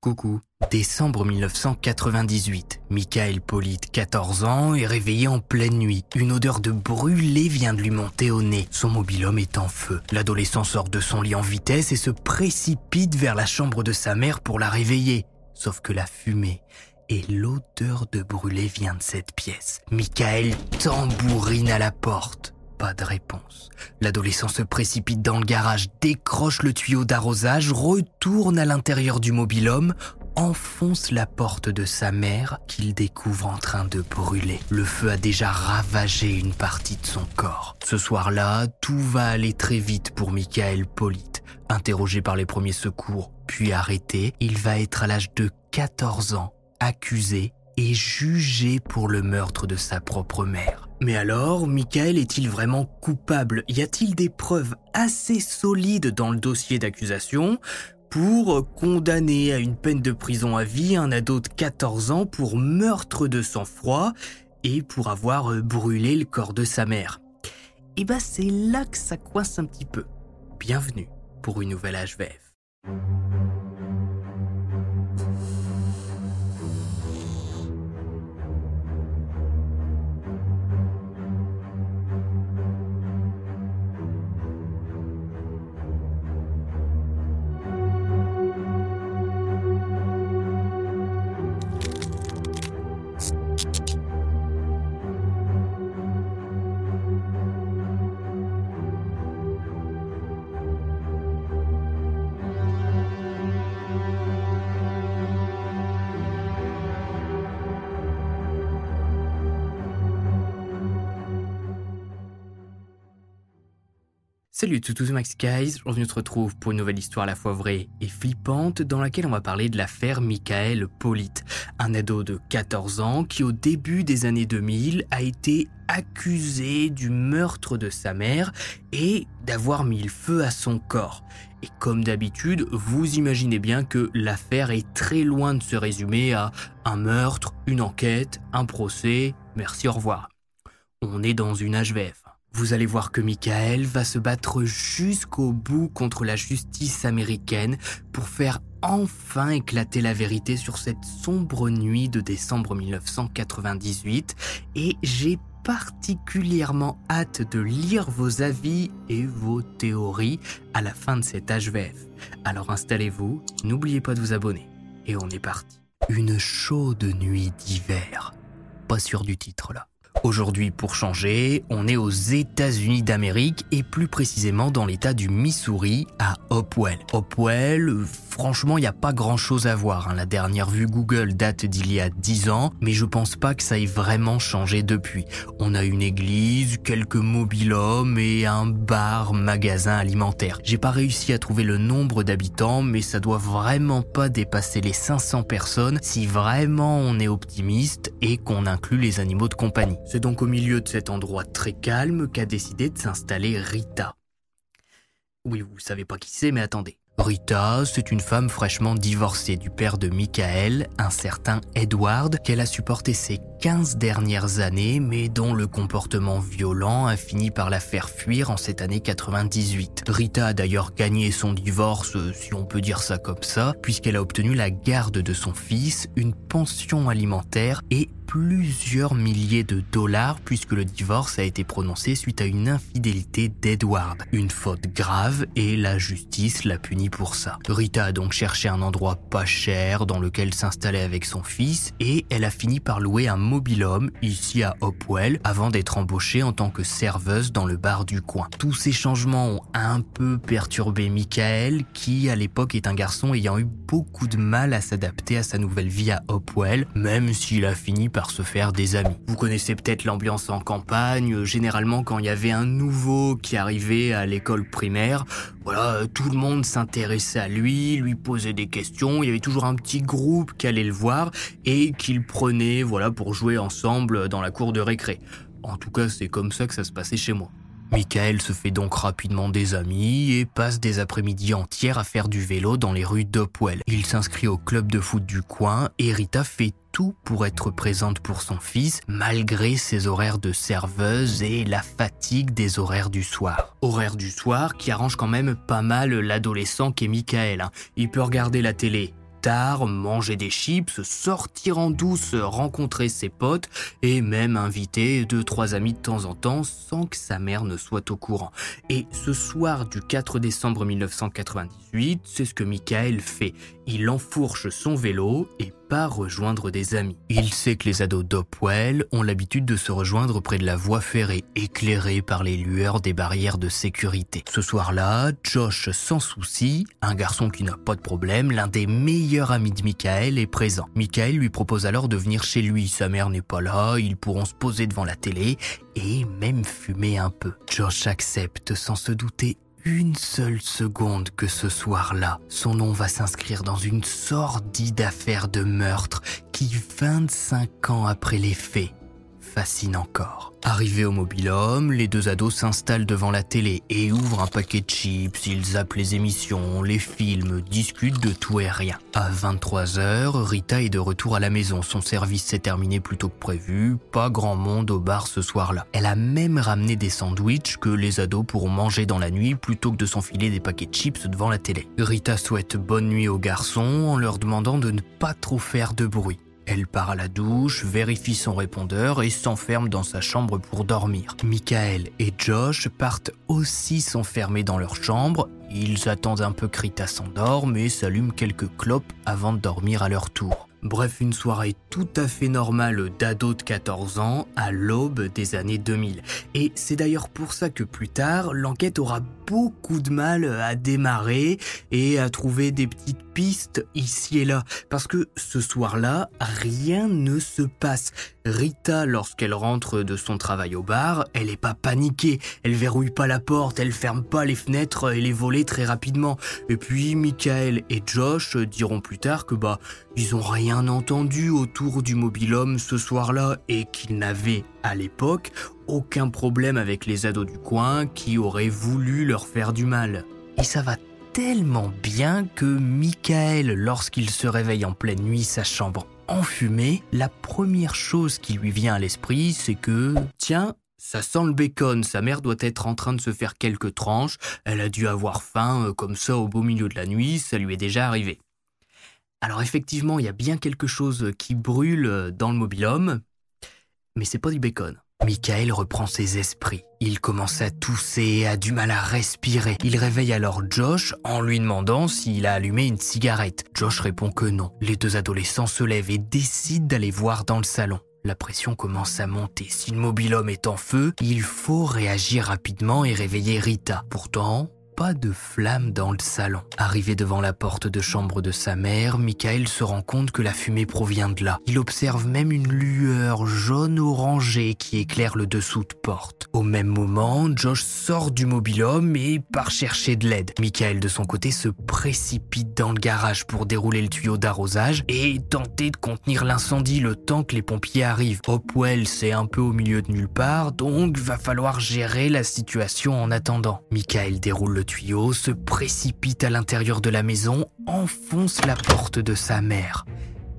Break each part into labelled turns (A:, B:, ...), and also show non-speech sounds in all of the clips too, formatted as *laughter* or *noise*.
A: Coucou. Décembre 1998. Michael Polite, 14 ans, est réveillé en pleine nuit. Une odeur de brûlé vient de lui monter au nez. Son mobilhome est en feu. L'adolescent sort de son lit en vitesse et se précipite vers la chambre de sa mère pour la réveiller. Sauf que la fumée et l'odeur de brûlé vient de cette pièce. Michael tambourine à la porte. Pas de réponse. L'adolescent se précipite dans le garage, décroche le tuyau d'arrosage, retourne à l'intérieur du mobilhome, enfonce la porte de sa mère qu'il découvre en train de brûler. Le feu a déjà ravagé une partie de son corps. Ce soir-là, tout va aller très vite pour Michael Polite. Interrogé par les premiers secours, puis arrêté, il va être à l'âge de 14 ans, accusé et jugé pour le meurtre de sa propre mère. Mais alors, Michael est-il vraiment coupable? Y a-t-il des preuves assez solides dans le dossier d'accusation pour condamner à une peine de prison à vie un ado de 14 ans pour meurtre de sang-froid et pour avoir brûlé le corps de sa mère? Et bah c'est là que ça coince un petit peu. Bienvenue pour une nouvelle HVF. Salut tous Max Guys, aujourd'hui on se retrouve pour une nouvelle histoire à la fois vraie et flippante dans laquelle on va parler de l'affaire Michael Polite, un ado de 14 ans qui au début des années 2000 a été accusé du meurtre de sa mère et d'avoir mis le feu à son corps. Et comme d'habitude, vous imaginez bien que l'affaire est très loin de se résumer à un meurtre, une enquête, un procès, merci au revoir. On est dans une HVF. Vous allez voir que Michael va se battre jusqu'au bout contre la justice américaine pour faire enfin éclater la vérité sur cette sombre nuit de décembre 1998 et j'ai particulièrement hâte de lire vos avis et vos théories à la fin de cet HVF. Alors installez-vous, n'oubliez pas de vous abonner et on est parti. Une chaude nuit d'hiver. Pas sûr du titre là. Aujourd'hui, pour changer, on est aux États-Unis d'Amérique et plus précisément dans l'État du Missouri à Hopewell. Hopewell, franchement, il n'y a pas grand-chose à voir. Hein. La dernière vue Google date d'il y a 10 ans, mais je pense pas que ça ait vraiment changé depuis. On a une église, quelques mobilhommes et un bar, magasin alimentaire. J'ai pas réussi à trouver le nombre d'habitants, mais ça doit vraiment pas dépasser les 500 personnes si vraiment on est optimiste et qu'on inclut les animaux de compagnie. C'est donc au milieu de cet endroit très calme qu'a décidé de s'installer Rita. Oui, vous savez pas qui c'est, mais attendez. Rita, c'est une femme fraîchement divorcée du père de Michael, un certain Edward, qu'elle a supporté ces 15 dernières années, mais dont le comportement violent a fini par la faire fuir en cette année 98. Rita a d'ailleurs gagné son divorce, si on peut dire ça comme ça, puisqu'elle a obtenu la garde de son fils, une pension alimentaire et plusieurs milliers de dollars puisque le divorce a été prononcé suite à une infidélité d'Edward. Une faute grave et la justice l'a puni pour ça. Rita a donc cherché un endroit pas cher dans lequel s'installer avec son fils et elle a fini par louer un mobilhome ici à Hopewell avant d'être embauchée en tant que serveuse dans le bar du coin. Tous ces changements ont un peu perturbé Michael qui à l'époque est un garçon ayant eu beaucoup de mal à s'adapter à sa nouvelle vie à Hopewell même s'il a fini par se faire des amis. Vous connaissez peut-être l'ambiance en campagne, généralement quand il y avait un nouveau qui arrivait à l'école primaire, voilà, tout le monde s'intéressait à lui, lui posait des questions, il y avait toujours un petit groupe qui allait le voir et qu'il prenait voilà pour jouer ensemble dans la cour de récré. En tout cas, c'est comme ça que ça se passait chez moi. Michael se fait donc rapidement des amis et passe des après-midi entières à faire du vélo dans les rues d'Opwell. Il s'inscrit au club de foot du coin et Rita fait tout pour être présente pour son fils malgré ses horaires de serveuse et la fatigue des horaires du soir. Horaires du soir qui arrange quand même pas mal l'adolescent qu'est Michael. Hein. Il peut regarder la télé manger des chips, sortir en douce, rencontrer ses potes et même inviter deux trois amis de temps en temps sans que sa mère ne soit au courant. Et ce soir du 4 décembre 1998, c'est ce que Michael fait. Il enfourche son vélo et part rejoindre des amis. Il sait que les ados d'Opwell ont l'habitude de se rejoindre près de la voie ferrée, éclairée par les lueurs des barrières de sécurité. Ce soir-là, Josh, sans souci, un garçon qui n'a pas de problème, l'un des meilleurs amis de Michael, est présent. Michael lui propose alors de venir chez lui. Sa mère n'est pas là, ils pourront se poser devant la télé et même fumer un peu. Josh accepte sans se douter une seule seconde que ce soir-là, son nom va s'inscrire dans une sordide affaire de meurtre qui, 25 ans après les faits, fascine encore. Arrivés au mobil-homme, les deux ados s'installent devant la télé et ouvrent un paquet de chips, ils zappent les émissions, les films, discutent de tout et rien. À 23h, Rita est de retour à la maison, son service s'est terminé plus tôt que prévu, pas grand monde au bar ce soir-là. Elle a même ramené des sandwichs que les ados pourront manger dans la nuit plutôt que de s'enfiler des paquets de chips devant la télé. Rita souhaite bonne nuit aux garçons en leur demandant de ne pas trop faire de bruit. Elle part à la douche, vérifie son répondeur et s'enferme dans sa chambre pour dormir. Michael et Josh partent aussi s'enfermer dans leur chambre. Ils attendent un peu que Rita s'endorme et s'allument quelques clopes avant de dormir à leur tour. Bref, une soirée tout à fait normale d'ado de 14 ans à l'aube des années 2000. Et c'est d'ailleurs pour ça que plus tard, l'enquête aura beaucoup de mal à démarrer et à trouver des petites pistes ici et là. Parce que ce soir-là, rien ne se passe. Rita, lorsqu'elle rentre de son travail au bar, elle n'est pas paniquée. Elle verrouille pas la porte, elle ferme pas les fenêtres et les volets très rapidement. Et puis, Michael et Josh diront plus tard que bah, ils ont rien entendu autour du mobilhome ce soir-là et qu'ils n'avaient à l'époque aucun problème avec les ados du coin qui auraient voulu leur faire du mal. Et ça va tellement bien que Michael, lorsqu'il se réveille en pleine nuit, sa chambre enfumée, la première chose qui lui vient à l'esprit, c'est que, tiens, ça sent le bacon, sa mère doit être en train de se faire quelques tranches, elle a dû avoir faim euh, comme ça au beau milieu de la nuit, ça lui est déjà arrivé. Alors effectivement, il y a bien quelque chose qui brûle euh, dans le mobilhome, mais c'est pas du bacon. Michael reprend ses esprits. Il commence à tousser et a du mal à respirer. Il réveille alors Josh en lui demandant s'il a allumé une cigarette. Josh répond que non. Les deux adolescents se lèvent et décident d'aller voir dans le salon. La pression commence à monter. Si le mobilhome est en feu, il faut réagir rapidement et réveiller Rita. Pourtant, pas de flamme dans le salon. Arrivé devant la porte de chambre de sa mère, Michael se rend compte que la fumée provient de là. Il observe même une lueur jaune-orangée qui éclaire le dessous de porte. Au même moment, Josh sort du mobilhome et part chercher de l'aide. Michael, de son côté, se précipite dans le garage pour dérouler le tuyau d'arrosage et tenter de contenir l'incendie le temps que les pompiers arrivent. Hopwell, c'est un peu au milieu de nulle part, donc va falloir gérer la situation en attendant. Michael déroule le tuyau, se précipite à l'intérieur de la maison, enfonce la porte de sa mère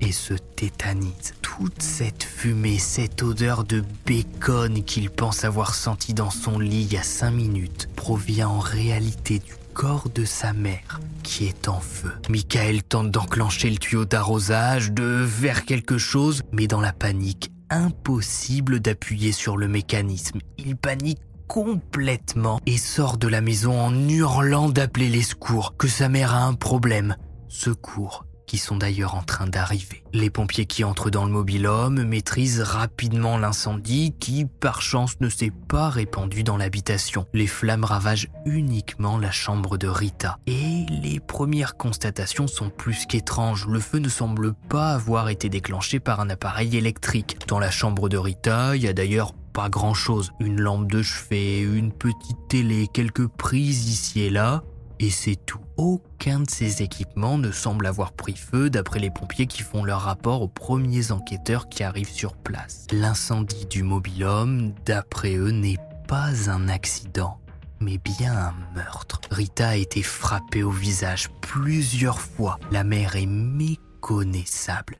A: et se tétanise. Toute cette fumée, cette odeur de bacon qu'il pense avoir senti dans son lit il y a cinq minutes provient en réalité du corps de sa mère qui est en feu. Michael tente d'enclencher le tuyau d'arrosage, de faire quelque chose, mais dans la panique, impossible d'appuyer sur le mécanisme. Il panique complètement et sort de la maison en hurlant d'appeler les secours, que sa mère a un problème. Secours qui sont d'ailleurs en train d'arriver. Les pompiers qui entrent dans le mobil-homme maîtrisent rapidement l'incendie qui, par chance, ne s'est pas répandu dans l'habitation. Les flammes ravagent uniquement la chambre de Rita. Et les premières constatations sont plus qu'étranges. Le feu ne semble pas avoir été déclenché par un appareil électrique. Dans la chambre de Rita, il y a d'ailleurs pas grand chose. Une lampe de chevet, une petite télé, quelques prises ici et là, et c'est tout. Aucun de ces équipements ne semble avoir pris feu d'après les pompiers qui font leur rapport aux premiers enquêteurs qui arrivent sur place. L'incendie du mobil-homme, d'après eux, n'est pas un accident, mais bien un meurtre. Rita a été frappée au visage plusieurs fois. La mère est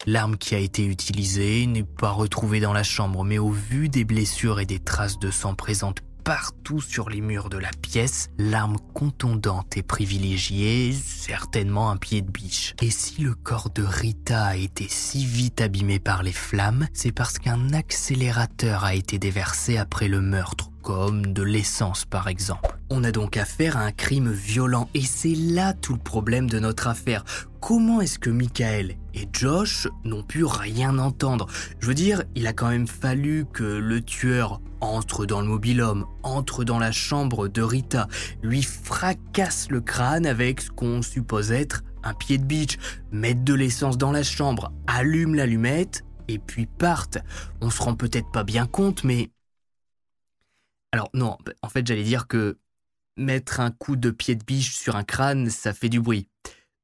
A: L'arme qui a été utilisée n'est pas retrouvée dans la chambre, mais au vu des blessures et des traces de sang présentes partout sur les murs de la pièce, l'arme contondante et privilégiée, certainement un pied de biche. Et si le corps de Rita a été si vite abîmé par les flammes, c'est parce qu'un accélérateur a été déversé après le meurtre comme de l'essence par exemple. On a donc affaire à un crime violent et c'est là tout le problème de notre affaire. Comment est-ce que Michael et Josh n'ont pu rien entendre? Je veux dire, il a quand même fallu que le tueur entre dans le mobilhome, entre dans la chambre de Rita, lui fracasse le crâne avec ce qu'on suppose être un pied de biche, mette de l'essence dans la chambre, allume l'allumette et puis parte. On se rend peut-être pas bien compte, mais alors non, en fait j'allais dire que mettre un coup de pied de biche sur un crâne, ça fait du bruit.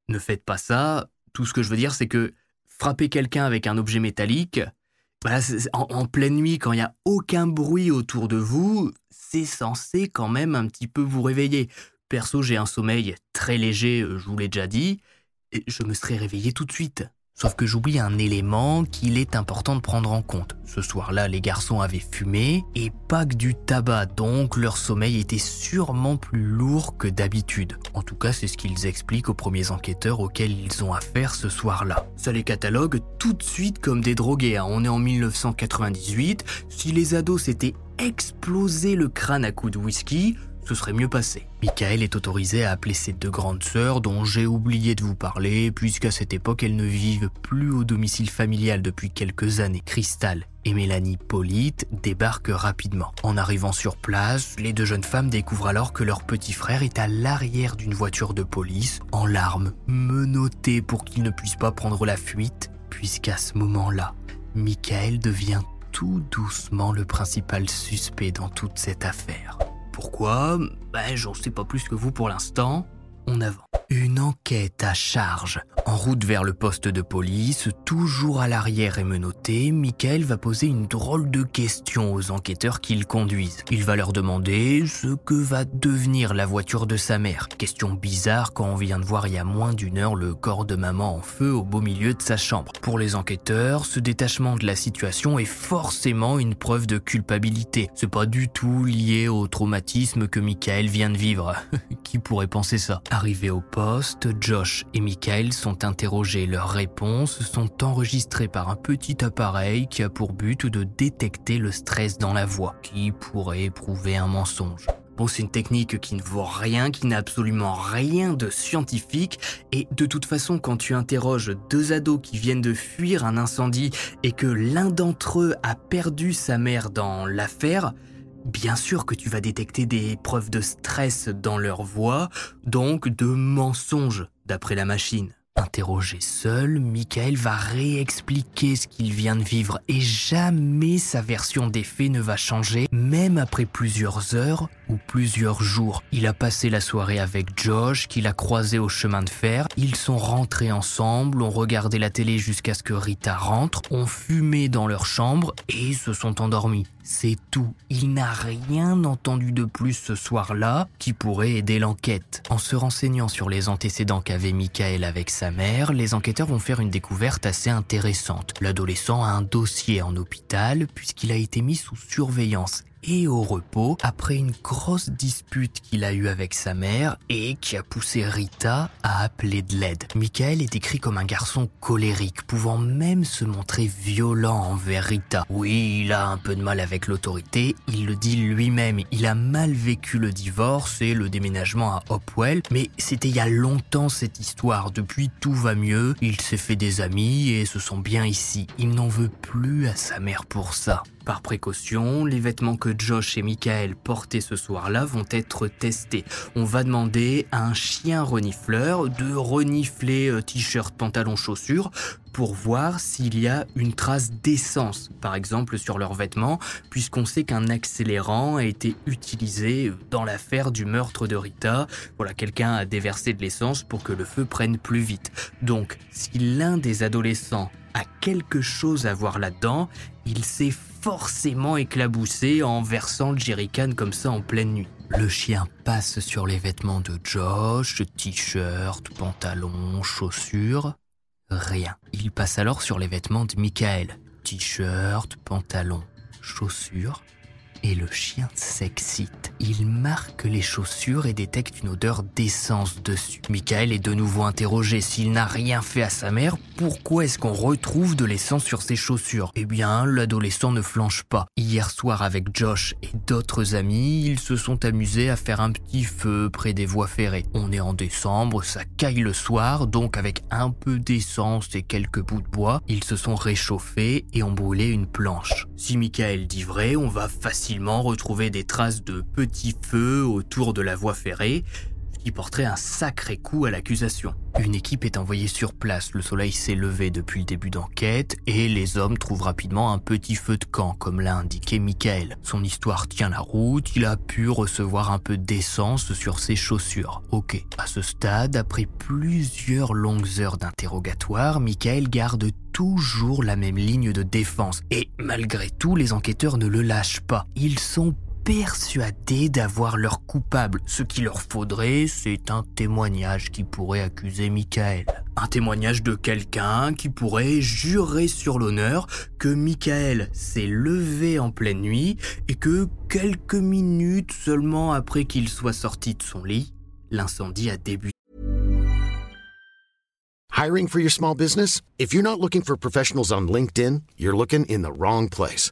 A: Ne faites pas ça. Tout ce que je veux dire, c'est que frapper quelqu'un avec un objet métallique, voilà, en, pleine nuit, quand il n'y a aucun bruit autour de vous, c'est censé quand même un petit peu vous réveiller. Perso, j'ai un sommeil très léger, euh, je vous l'ai déjà dit, et je me serais réveillé tout de suite. Sauf que j'oublie un élément qu'il est important de prendre en compte. Ce soir-là, les garçons avaient fumé et pas que du tabac, donc leur sommeil était sûrement plus lourd que d'habitude. En tout cas, c'est ce qu'ils expliquent aux premiers enquêteurs auxquels ils ont affaire ce soir-là. Ça les catalogue tout de suite comme des drogués. Hein. On est en 1998. Si les ados s'étaient explosé le crâne à coups de whisky, ce serait mieux passé. Michael est autorisé à appeler ses deux grandes sœurs dont j'ai oublié de vous parler puisqu'à cette époque elles ne vivent plus au domicile familial depuis quelques années. Crystal et Mélanie Polite débarquent rapidement. En arrivant sur place, les deux jeunes femmes découvrent alors que leur petit frère est à l'arrière d'une voiture de police, en larmes, menotté pour qu'il ne puisse pas prendre la fuite, puisqu'à ce moment-là, Michael devient tout doucement le principal suspect dans toute cette affaire. Pourquoi? Ben, j'en sais pas plus que vous pour l'instant. On avance. Une enquête à charge. En route vers le poste de police, toujours à l'arrière et menotté, Michael va poser une drôle de question aux enquêteurs qu'il conduisent. Il va leur demander ce que va devenir la voiture de sa mère. Question bizarre quand on vient de voir il y a moins d'une heure le corps de maman en feu au beau milieu de sa chambre. Pour les enquêteurs, ce détachement de la situation est forcément une preuve de culpabilité. C'est pas du tout lié au traumatisme que Michael vient de vivre. *laughs* Qui pourrait penser ça? Arrivé au poste, Josh et Michael sont interrogés. Leurs réponses sont enregistrées par un petit appareil qui a pour but de détecter le stress dans la voix, qui pourrait prouver un mensonge. Bon, c'est une technique qui ne vaut rien, qui n'a absolument rien de scientifique, et de toute façon, quand tu interroges deux ados qui viennent de fuir un incendie et que l'un d'entre eux a perdu sa mère dans l'affaire, Bien sûr que tu vas détecter des preuves de stress dans leur voix, donc de mensonges, d'après la machine. Interrogé seul, Michael va réexpliquer ce qu'il vient de vivre et jamais sa version des faits ne va changer, même après plusieurs heures ou plusieurs jours. Il a passé la soirée avec Josh, qu'il a croisé au chemin de fer. Ils sont rentrés ensemble, ont regardé la télé jusqu'à ce que Rita rentre, ont fumé dans leur chambre et se sont endormis. C'est tout. Il n'a rien entendu de plus ce soir-là qui pourrait aider l'enquête. En se renseignant sur les antécédents qu'avait Michael avec sa mère, les enquêteurs vont faire une découverte assez intéressante. L'adolescent a un dossier en hôpital puisqu'il a été mis sous surveillance et au repos après une grosse dispute qu'il a eue avec sa mère et qui a poussé Rita à appeler de l'aide. Michael est décrit comme un garçon colérique, pouvant même se montrer violent envers Rita. Oui, il a un peu de mal avec l'autorité, il le dit lui-même, il a mal vécu le divorce et le déménagement à Hopwell, mais c'était il y a longtemps cette histoire, depuis tout va mieux, il s'est fait des amis et se sent bien ici, il n'en veut plus à sa mère pour ça. Par précaution, les vêtements que Josh et Michael portaient ce soir-là vont être testés. On va demander à un chien renifleur de renifler euh, t-shirt, pantalon, chaussures pour voir s'il y a une trace d'essence, par exemple sur leurs vêtements, puisqu'on sait qu'un accélérant a été utilisé dans l'affaire du meurtre de Rita. Voilà, quelqu'un a déversé de l'essence pour que le feu prenne plus vite. Donc, si l'un des adolescents a quelque chose à voir là-dedans, il s'est forcément éclaboussé en versant le jerrycan comme ça en pleine nuit. Le chien passe sur les vêtements de Josh, t-shirt, pantalon, chaussures. Rien. Il passe alors sur les vêtements de Michael. T-shirt, pantalon, chaussures et le chien s'excite. Il marque les chaussures et détecte une odeur d'essence dessus. Michael est de nouveau interrogé. S'il n'a rien fait à sa mère, pourquoi est-ce qu'on retrouve de l'essence sur ses chaussures? Eh bien, l'adolescent ne flanche pas. Hier soir, avec Josh et d'autres amis, ils se sont amusés à faire un petit feu près des voies ferrées. On est en décembre, ça caille le soir, donc avec un peu d'essence et quelques bouts de bois, ils se sont réchauffés et ont brûlé une planche. Si Michael dit vrai, on va facilement retrouver des traces de petits feux autour de la voie ferrée, qui porterait un sacré coup à l'accusation. Une équipe est envoyée sur place, le soleil s'est levé depuis le début d'enquête et les hommes trouvent rapidement un petit feu de camp, comme l'a indiqué Michael. Son histoire tient la route, il a pu recevoir un peu d'essence sur ses chaussures. Ok, à ce stade, après plusieurs longues heures d'interrogatoire, Michael garde toujours la même ligne de défense. Et malgré tout, les enquêteurs ne le lâchent pas. Ils sont persuadés d'avoir leur coupable. Ce qu'il leur faudrait, c'est un témoignage qui pourrait accuser Michael. Un témoignage de quelqu'un qui pourrait jurer sur l'honneur que Michael s'est levé en pleine nuit et que quelques minutes seulement après qu'il soit sorti de son lit, l'incendie a débuté.
B: Hiring for your small business? If you're not looking for professionals on LinkedIn, you're looking in the wrong place.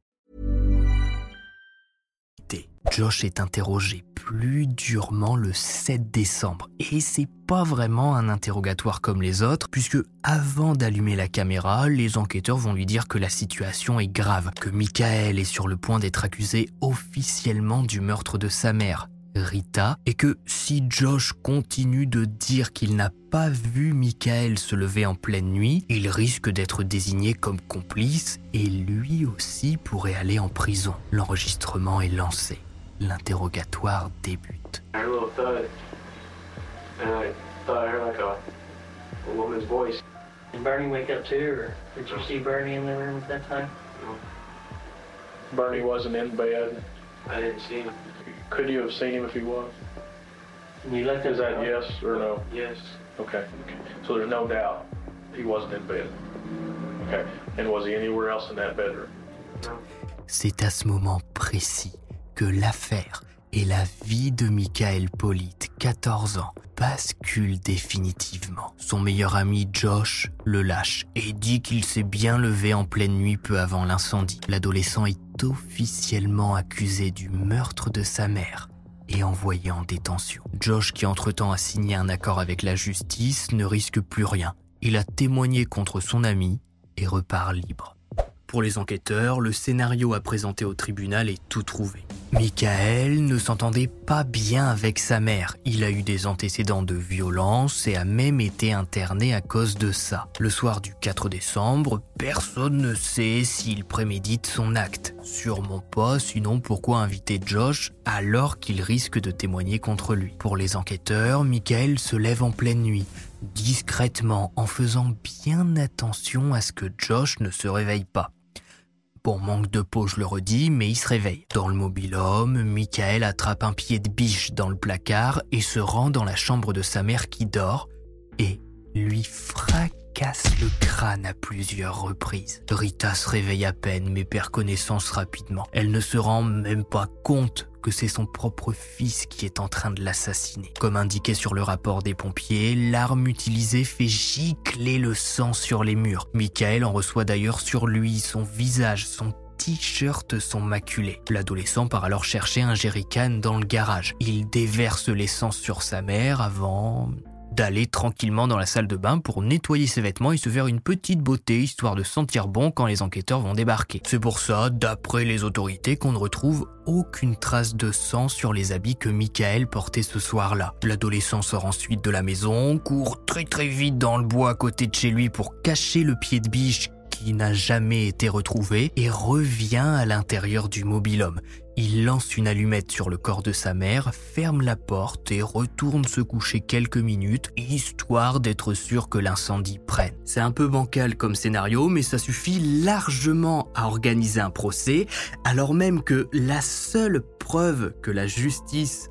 A: Josh est interrogé plus durement le 7 décembre. Et c'est pas vraiment un interrogatoire comme les autres, puisque avant d'allumer la caméra, les enquêteurs vont lui dire que la situation est grave, que Michael est sur le point d'être accusé officiellement du meurtre de sa mère. Rita, et que si Josh continue de dire qu'il n'a pas vu Michael se lever en pleine nuit, il risque d'être désigné comme complice et lui aussi pourrait aller en prison. L'enregistrement est lancé. L'interrogatoire débute.
C: I heard a little thud, and I thought I heard like a, a woman's voice.
D: Did Bernie wake up too, or did you see Bernie in the room at that time?
C: Bernie wasn't in bed.
D: I didn't see him.
C: Could you have seen him if he was?
D: You looked
C: Is that yes or no?
D: Yes.
C: Okay. So there's no doubt he wasn't in bed. Okay. And was he anywhere else in that bedroom?
D: No.
A: C'est à ce moment précis que l'affaire et la vie de Michael Polite, 14 ans, bascule définitivement. Son meilleur ami Josh le lâche et dit qu'il s'est bien levé en pleine nuit peu avant l'incendie. L'adolescent est officiellement accusé du meurtre de sa mère et envoyé en détention. Josh, qui entre-temps a signé un accord avec la justice, ne risque plus rien. Il a témoigné contre son ami et repart libre. Pour les enquêteurs, le scénario à présenter au tribunal est tout trouvé. Michael ne s'entendait pas bien avec sa mère. Il a eu des antécédents de violence et a même été interné à cause de ça. Le soir du 4 décembre, personne ne sait s'il prémédite son acte. Sûrement pas, sinon pourquoi inviter Josh alors qu'il risque de témoigner contre lui? Pour les enquêteurs, Michael se lève en pleine nuit, discrètement, en faisant bien attention à ce que Josh ne se réveille pas. Bon, manque de peau, je le redis, mais il se réveille. Dans le mobil-homme, Michael attrape un pied de biche dans le placard et se rend dans la chambre de sa mère qui dort et lui fracasse le crâne à plusieurs reprises. Rita se réveille à peine mais perd connaissance rapidement. Elle ne se rend même pas compte que c'est son propre fils qui est en train de l'assassiner. Comme indiqué sur le rapport des pompiers, l'arme utilisée fait gicler le sang sur les murs. Michael en reçoit d'ailleurs sur lui, son visage, son t-shirt sont maculés. L'adolescent part alors chercher un jerrycan dans le garage. Il déverse l'essence sur sa mère avant d'aller tranquillement dans la salle de bain pour nettoyer ses vêtements et se faire une petite beauté histoire de sentir bon quand les enquêteurs vont débarquer. C'est pour ça, d'après les autorités, qu'on ne retrouve aucune trace de sang sur les habits que Michael portait ce soir-là. L'adolescent sort ensuite de la maison, court très très vite dans le bois à côté de chez lui pour cacher le pied de biche n'a jamais été retrouvé et revient à l'intérieur du mobilhome. Il lance une allumette sur le corps de sa mère, ferme la porte et retourne se coucher quelques minutes, histoire d'être sûr que l'incendie prenne. C'est un peu bancal comme scénario, mais ça suffit largement à organiser un procès, alors même que la seule preuve que la justice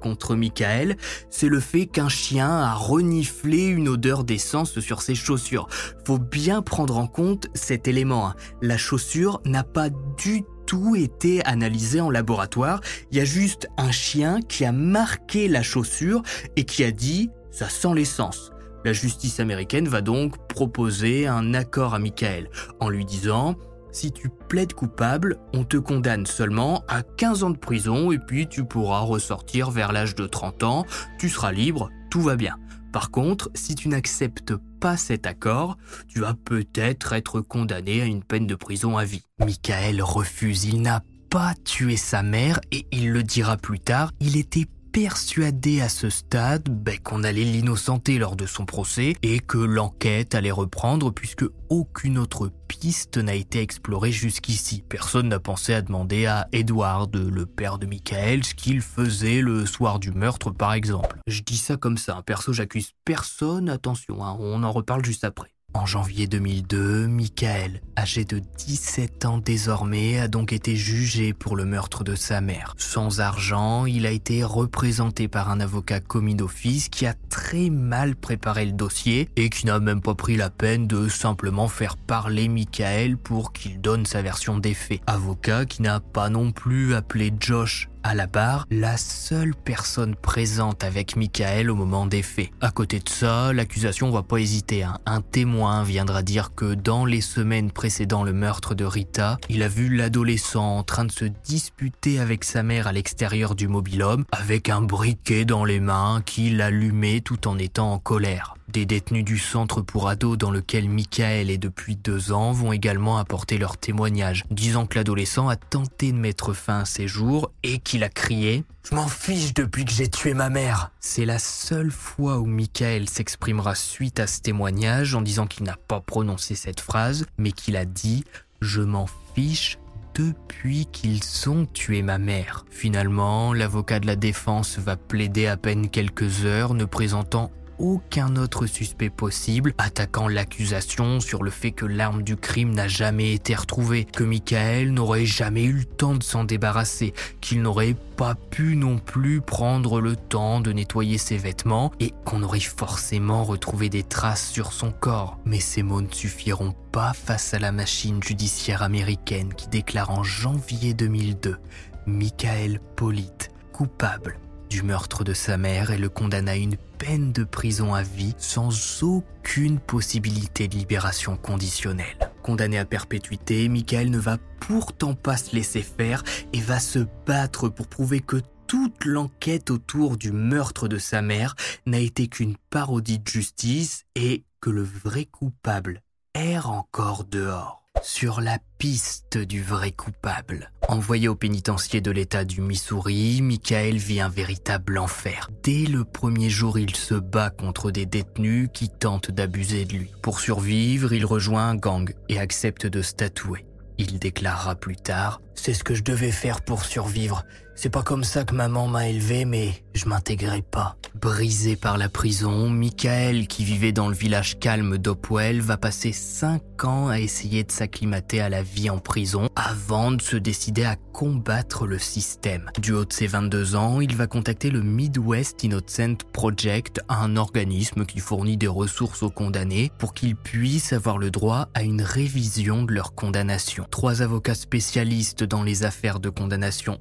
A: contre Michael, c'est le fait qu'un chien a reniflé une odeur d'essence sur ses chaussures. Faut bien prendre en compte cet élément. Hein. La chaussure n'a pas du tout été analysé en laboratoire. Il y a juste un chien qui a marqué la chaussure et qui a dit ça sent l'essence. La justice américaine va donc proposer un accord à Michael en lui disant si tu plaides coupable, on te condamne seulement à 15 ans de prison et puis tu pourras ressortir vers l'âge de 30 ans, tu seras libre, tout va bien. Par contre, si tu n'acceptes pas cet accord, tu vas peut-être être condamné à une peine de prison à vie. Michael refuse, il n'a pas tué sa mère et il le dira plus tard, il était persuadé à ce stade ben, qu'on allait l'innocenter lors de son procès et que l'enquête allait reprendre puisque aucune autre piste n'a été explorée jusqu'ici. Personne n'a pensé à demander à Edward, le père de Michael, ce qu'il faisait le soir du meurtre par exemple. Je dis ça comme ça, un perso j'accuse personne, attention, hein, on en reparle juste après. En janvier 2002, Michael, âgé de 17 ans désormais, a donc été jugé pour le meurtre de sa mère. Sans argent, il a été représenté par un avocat commis d'office qui a très mal préparé le dossier et qui n'a même pas pris la peine de simplement faire parler Michael pour qu'il donne sa version des faits. Avocat qui n'a pas non plus appelé Josh à la barre, la seule personne présente avec Michael au moment des faits. À côté de ça, l'accusation va pas hésiter. Hein. Un témoin viendra dire que dans les semaines précédant le meurtre de Rita, il a vu l'adolescent en train de se disputer avec sa mère à l'extérieur du mobilhome avec un briquet dans les mains qu'il allumait tout en étant en colère. Des détenus du centre pour ados dans lequel Michael est depuis deux ans vont également apporter leur témoignage, disant que l'adolescent a tenté de mettre fin à ses jours et qu'il a crié ⁇ Je m'en fiche depuis que j'ai tué ma mère !⁇ C'est la seule fois où Michael s'exprimera suite à ce témoignage en disant qu'il n'a pas prononcé cette phrase, mais qu'il a dit ⁇ Je m'en fiche depuis qu'ils ont tué ma mère. Finalement, l'avocat de la défense va plaider à peine quelques heures, ne présentant aucun autre suspect possible, attaquant l'accusation sur le fait que l'arme du crime n'a jamais été retrouvée, que Michael n'aurait jamais eu le temps de s'en débarrasser, qu'il n'aurait pas pu non plus prendre le temps de nettoyer ses vêtements et qu'on aurait forcément retrouvé des traces sur son corps. Mais ces mots ne suffiront pas face à la machine judiciaire américaine qui déclare en janvier 2002 Michael Polite coupable du meurtre de sa mère et le condamne à une peine de prison à vie sans aucune possibilité de libération conditionnelle. Condamné à perpétuité, Michael ne va pourtant pas se laisser faire et va se battre pour prouver que toute l'enquête autour du meurtre de sa mère n'a été qu'une parodie de justice et que le vrai coupable erre encore dehors sur la piste du vrai coupable. Envoyé au pénitencier de l'État du Missouri, Michael vit un véritable enfer. Dès le premier jour, il se bat contre des détenus qui tentent d'abuser de lui. Pour survivre, il rejoint un gang et accepte de se tatouer. Il déclarera plus tard C'est ce que je devais faire pour survivre. C'est pas comme ça que maman m'a élevé, mais je m'intégrais pas. Brisé par la prison, Michael, qui vivait dans le village calme d'Opwell, va passer 5 ans à essayer de s'acclimater à la vie en prison avant de se décider à combattre le système. Du haut de ses 22 ans, il va contacter le Midwest Innocent Project, un organisme qui fournit des ressources aux condamnés pour qu'ils puissent avoir le droit à une révision de leur condamnation. Trois avocats spécialistes dans les affaires de condamnation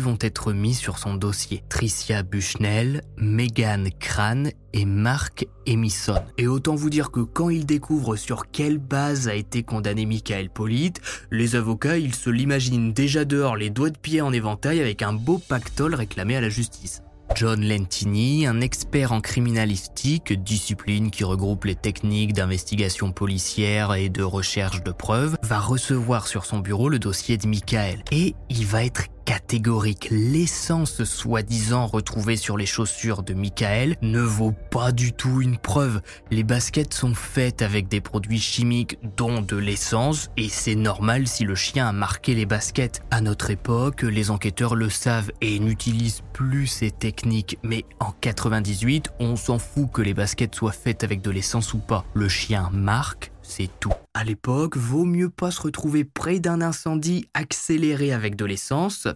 A: vont être mis sur son dossier. Tricia Bushnell, Megan Crane et Mark Emison. Et autant vous dire que quand ils découvrent sur quelle base a été condamné Michael Polite, les avocats, ils se l'imaginent déjà dehors, les doigts de pied en éventail avec un beau pactole réclamé à la justice. John Lentini, un expert en criminalistique, discipline qui regroupe les techniques d'investigation policière et de recherche de preuves, va recevoir sur son bureau le dossier de Michael. Et il va être catégorique. L'essence soi-disant retrouvée sur les chaussures de Michael ne vaut pas du tout une preuve. Les baskets sont faites avec des produits chimiques dont de l'essence et c'est normal si le chien a marqué les baskets. À notre époque, les enquêteurs le savent et n'utilisent plus ces techniques. Mais en 98, on s'en fout que les baskets soient faites avec de l'essence ou pas. Le chien marque c'est tout. À l'époque, vaut mieux pas se retrouver près d'un incendie accéléré avec de l'essence,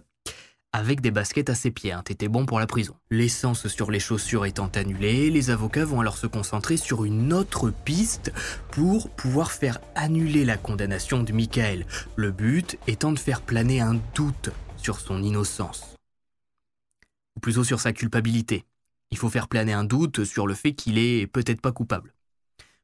A: avec des baskets à ses pieds, hein, t'étais bon pour la prison. L'essence sur les chaussures étant annulée, les avocats vont alors se concentrer sur une autre piste pour pouvoir faire annuler la condamnation de Michael. Le but étant de faire planer un doute sur son innocence. Ou plutôt sur sa culpabilité. Il faut faire planer un doute sur le fait qu'il est peut-être pas coupable.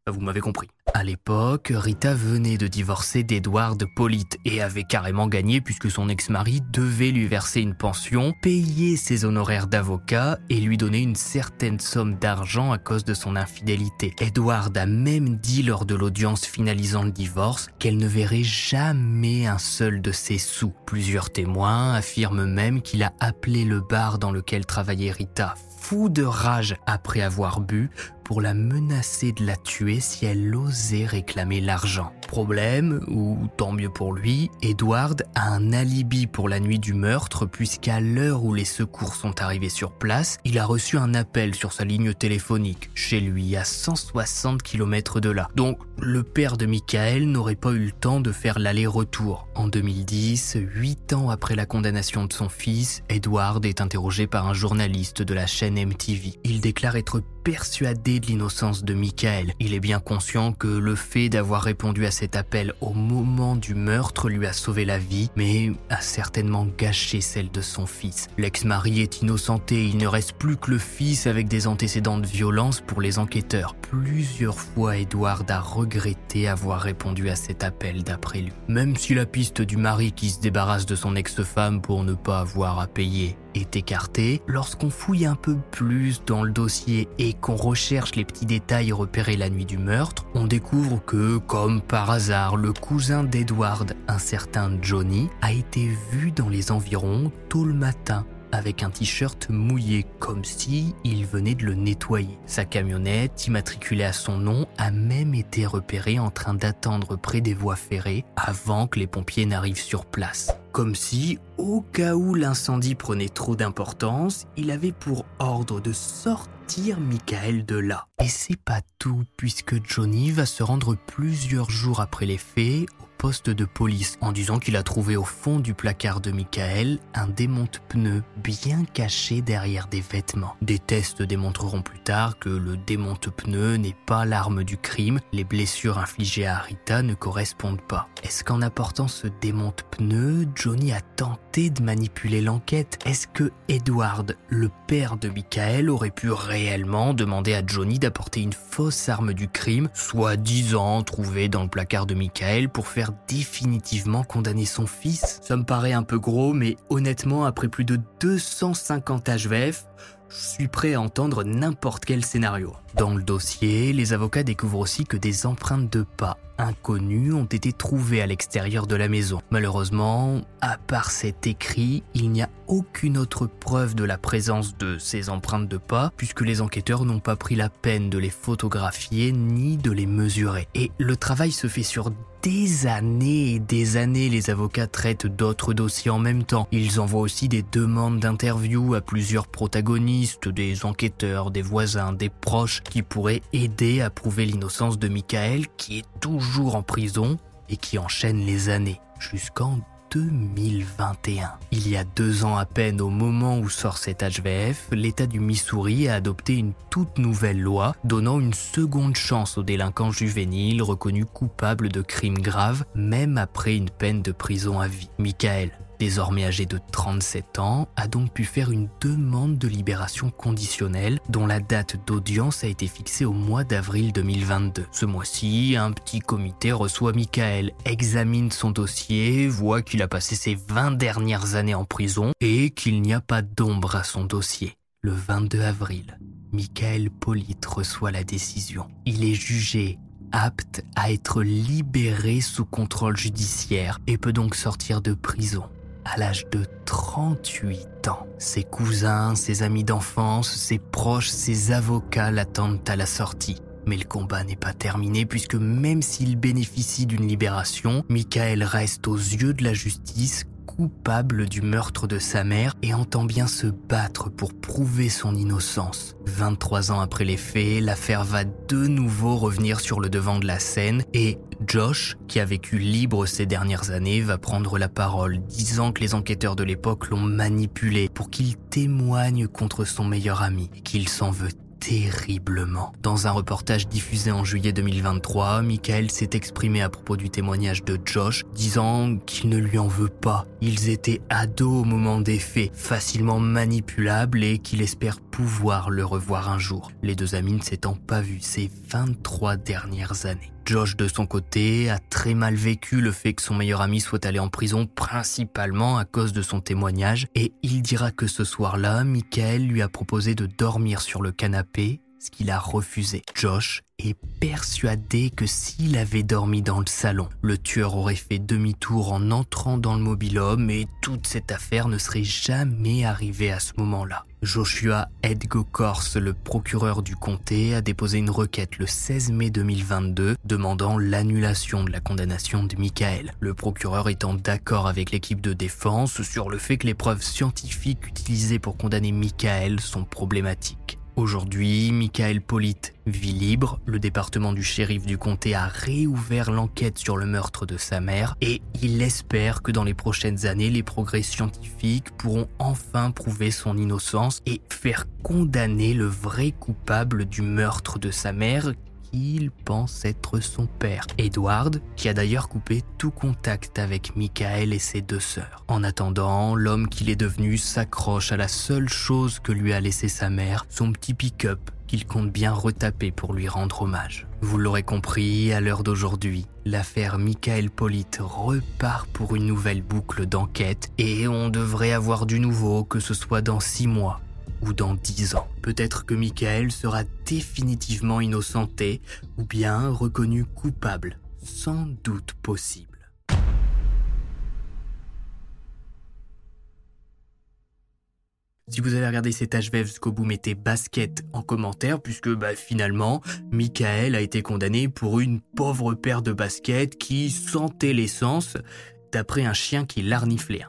A: Vous m'avez compris. À l'époque, Rita venait de divorcer d'Edward Polite et avait carrément gagné puisque son ex-mari devait lui verser une pension, payer ses honoraires d'avocat et lui donner une certaine somme d'argent à cause de son infidélité. Edward a même dit lors de l'audience finalisant le divorce qu'elle ne verrait jamais un seul de ses sous. Plusieurs témoins affirment même qu'il a appelé le bar dans lequel travaillait Rita fou de rage après avoir bu pour la menacer de la tuer si elle osait réclamer l'argent. Problème, ou tant mieux pour lui, Edward a un alibi pour la nuit du meurtre puisqu'à l'heure où les secours sont arrivés sur place, il a reçu un appel sur sa ligne téléphonique, chez lui à 160 km de là. Donc le père de Michael n'aurait pas eu le temps de faire l'aller-retour. En 2010, huit ans après la condamnation de son fils, Edward est interrogé par un journaliste de la chaîne MTV. Il déclare être persuadé de l'innocence de Michael. Il est bien conscient que le fait d'avoir répondu à cet appel au moment du meurtre lui a sauvé la vie, mais a certainement gâché celle de son fils. L'ex-mari est innocenté, il ne reste plus que le fils avec des antécédents de violence pour les enquêteurs. Plusieurs fois, Edward a regretté avoir répondu à cet appel d'après lui. Même si la piste du mari qui se débarrasse de son ex-femme pour ne pas avoir à payer est écarté, lorsqu'on fouille un peu plus dans le dossier et qu'on recherche les petits détails repérés la nuit du meurtre, on découvre que, comme par hasard, le cousin d'Edward, un certain Johnny, a été vu dans les environs tôt le matin avec un t-shirt mouillé comme si il venait de le nettoyer. Sa camionnette, immatriculée à son nom, a même été repérée en train d'attendre près des voies ferrées avant que les pompiers n'arrivent sur place comme si, au cas où l'incendie prenait trop d'importance, il avait pour ordre de sortir Michael de là. Et c'est pas tout, puisque Johnny va se rendre plusieurs jours après les faits poste de police en disant qu'il a trouvé au fond du placard de Michael un démonte-pneu bien caché derrière des vêtements. Des tests démontreront plus tard que le démonte-pneu n'est pas l'arme du crime, les blessures infligées à Rita ne correspondent pas. Est-ce qu'en apportant ce démonte-pneu, Johnny a tenté de manipuler l'enquête. Est-ce que Edward, le père de Michael, aurait pu réellement demander à Johnny d'apporter une fausse arme du crime, soi-disant trouvée dans le placard de Michael pour faire définitivement condamner son fils? Ça me paraît un peu gros, mais honnêtement, après plus de 250 HVF, je suis prêt à entendre n'importe quel scénario. Dans le dossier, les avocats découvrent aussi que des empreintes de pas inconnues ont été trouvées à l'extérieur de la maison. Malheureusement, à part cet écrit, il n'y a aucune autre preuve de la présence de ces empreintes de pas, puisque les enquêteurs n'ont pas pris la peine de les photographier ni de les mesurer. Et le travail se fait sur des années et des années, les avocats traitent d'autres dossiers en même temps. Ils envoient aussi des demandes d'interview à plusieurs protagonistes, des enquêteurs, des voisins, des proches, qui pourraient aider à prouver l'innocence de Michael, qui est toujours en prison et qui enchaîne les années jusqu'en 2021. Il y a deux ans à peine au moment où sort cet HVF, l'État du Missouri a adopté une toute nouvelle loi donnant une seconde chance aux délinquants juvéniles reconnus coupables de crimes graves, même après une peine de prison à vie. Michael, désormais âgé de 37 ans, a donc pu faire une demande de libération conditionnelle dont la date d'audience a été fixée au mois d'avril 2022. Ce mois-ci, un petit comité reçoit Michael, examine son dossier, voit qu'il a passé ses 20 dernières années en prison et qu'il n'y a pas d'ombre à son dossier. Le 22 avril, Michael Polite reçoit la décision. Il est jugé apte à être libéré sous contrôle judiciaire et peut donc sortir de prison à l'âge de 38 ans. Ses cousins, ses amis d'enfance, ses proches, ses avocats l'attendent à la sortie. Mais le combat n'est pas terminé puisque même s'il bénéficie d'une libération, Michael reste aux yeux de la justice coupable du meurtre de sa mère et entend bien se battre pour prouver son innocence. 23 ans après les faits, l'affaire va de nouveau revenir sur le devant de la scène et Josh, qui a vécu libre ces dernières années, va prendre la parole, disant que les enquêteurs de l'époque l'ont manipulé pour qu'il témoigne contre son meilleur ami et qu'il s'en veut terriblement. Dans un reportage diffusé en juillet 2023, Michael s'est exprimé à propos du témoignage de Josh, disant qu'il ne lui en veut pas. Ils étaient ados au moment des faits, facilement manipulables et qu'il espère pouvoir le revoir un jour. Les deux amis ne s'étant pas vus ces 23 dernières années. Josh, de son côté, a très mal vécu le fait que son meilleur ami soit allé en prison principalement à cause de son témoignage et il dira que ce soir-là, Michael lui a proposé de dormir sur le canapé, ce qu'il a refusé. Josh est persuadé que s'il avait dormi dans le salon, le tueur aurait fait demi-tour en entrant dans le mobilhome et toute cette affaire ne serait jamais arrivée à ce moment-là. Joshua Edgokors, le procureur du comté, a déposé une requête le 16 mai 2022 demandant l'annulation de la condamnation de Michael. Le procureur étant d'accord avec l'équipe de défense sur le fait que les preuves scientifiques utilisées pour condamner Michael sont problématiques. Aujourd'hui, Michael Polite vit libre, le département du shérif du comté a réouvert l'enquête sur le meurtre de sa mère et il espère que dans les prochaines années, les progrès scientifiques pourront enfin prouver son innocence et faire condamner le vrai coupable du meurtre de sa mère il pense être son père, Edward, qui a d'ailleurs coupé tout contact avec Michael et ses deux sœurs. En attendant, l'homme qu'il est devenu s'accroche à la seule chose que lui a laissé sa mère, son petit pick-up qu'il compte bien retaper pour lui rendre hommage. Vous l'aurez compris, à l'heure d'aujourd'hui, l'affaire Michael Polite repart pour une nouvelle boucle d'enquête et on devrait avoir du nouveau, que ce soit dans six mois ou dans dix ans. Peut-être que Michael sera définitivement innocenté ou bien reconnu coupable, sans doute possible. Si vous avez regardé cet HVF jusqu'au bout, mettez basket en commentaire, puisque bah, finalement, Michael a été condamné pour une pauvre paire de baskets qui sentait l'essence, d'après un chien qui l'arniflait.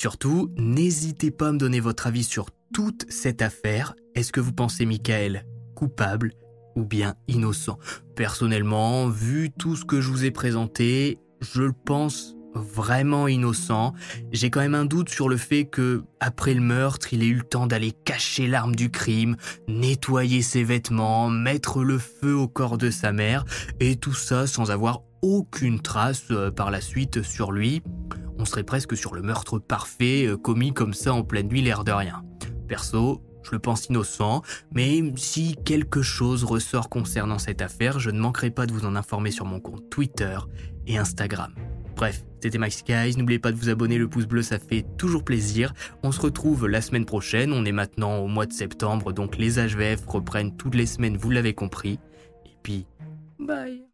A: Surtout, n'hésitez pas à me donner votre avis sur toute cette affaire. Est-ce que vous pensez Michael coupable ou bien innocent? Personnellement, vu tout ce que je vous ai présenté, je le pense vraiment innocent. J'ai quand même un doute sur le fait que, après le meurtre, il ait eu le temps d'aller cacher l'arme du crime, nettoyer ses vêtements, mettre le feu au corps de sa mère, et tout ça sans avoir aucune trace euh, par la suite sur lui on serait presque sur le meurtre parfait euh, commis comme ça en pleine nuit, l'air de rien. Perso, je le pense innocent, mais si quelque chose ressort concernant cette affaire, je ne manquerai pas de vous en informer sur mon compte Twitter et Instagram. Bref, c'était Max Guys, n'oubliez pas de vous abonner, le pouce bleu ça fait toujours plaisir. On se retrouve la semaine prochaine, on est maintenant au mois de septembre, donc les HVF reprennent toutes les semaines, vous l'avez compris. Et puis, bye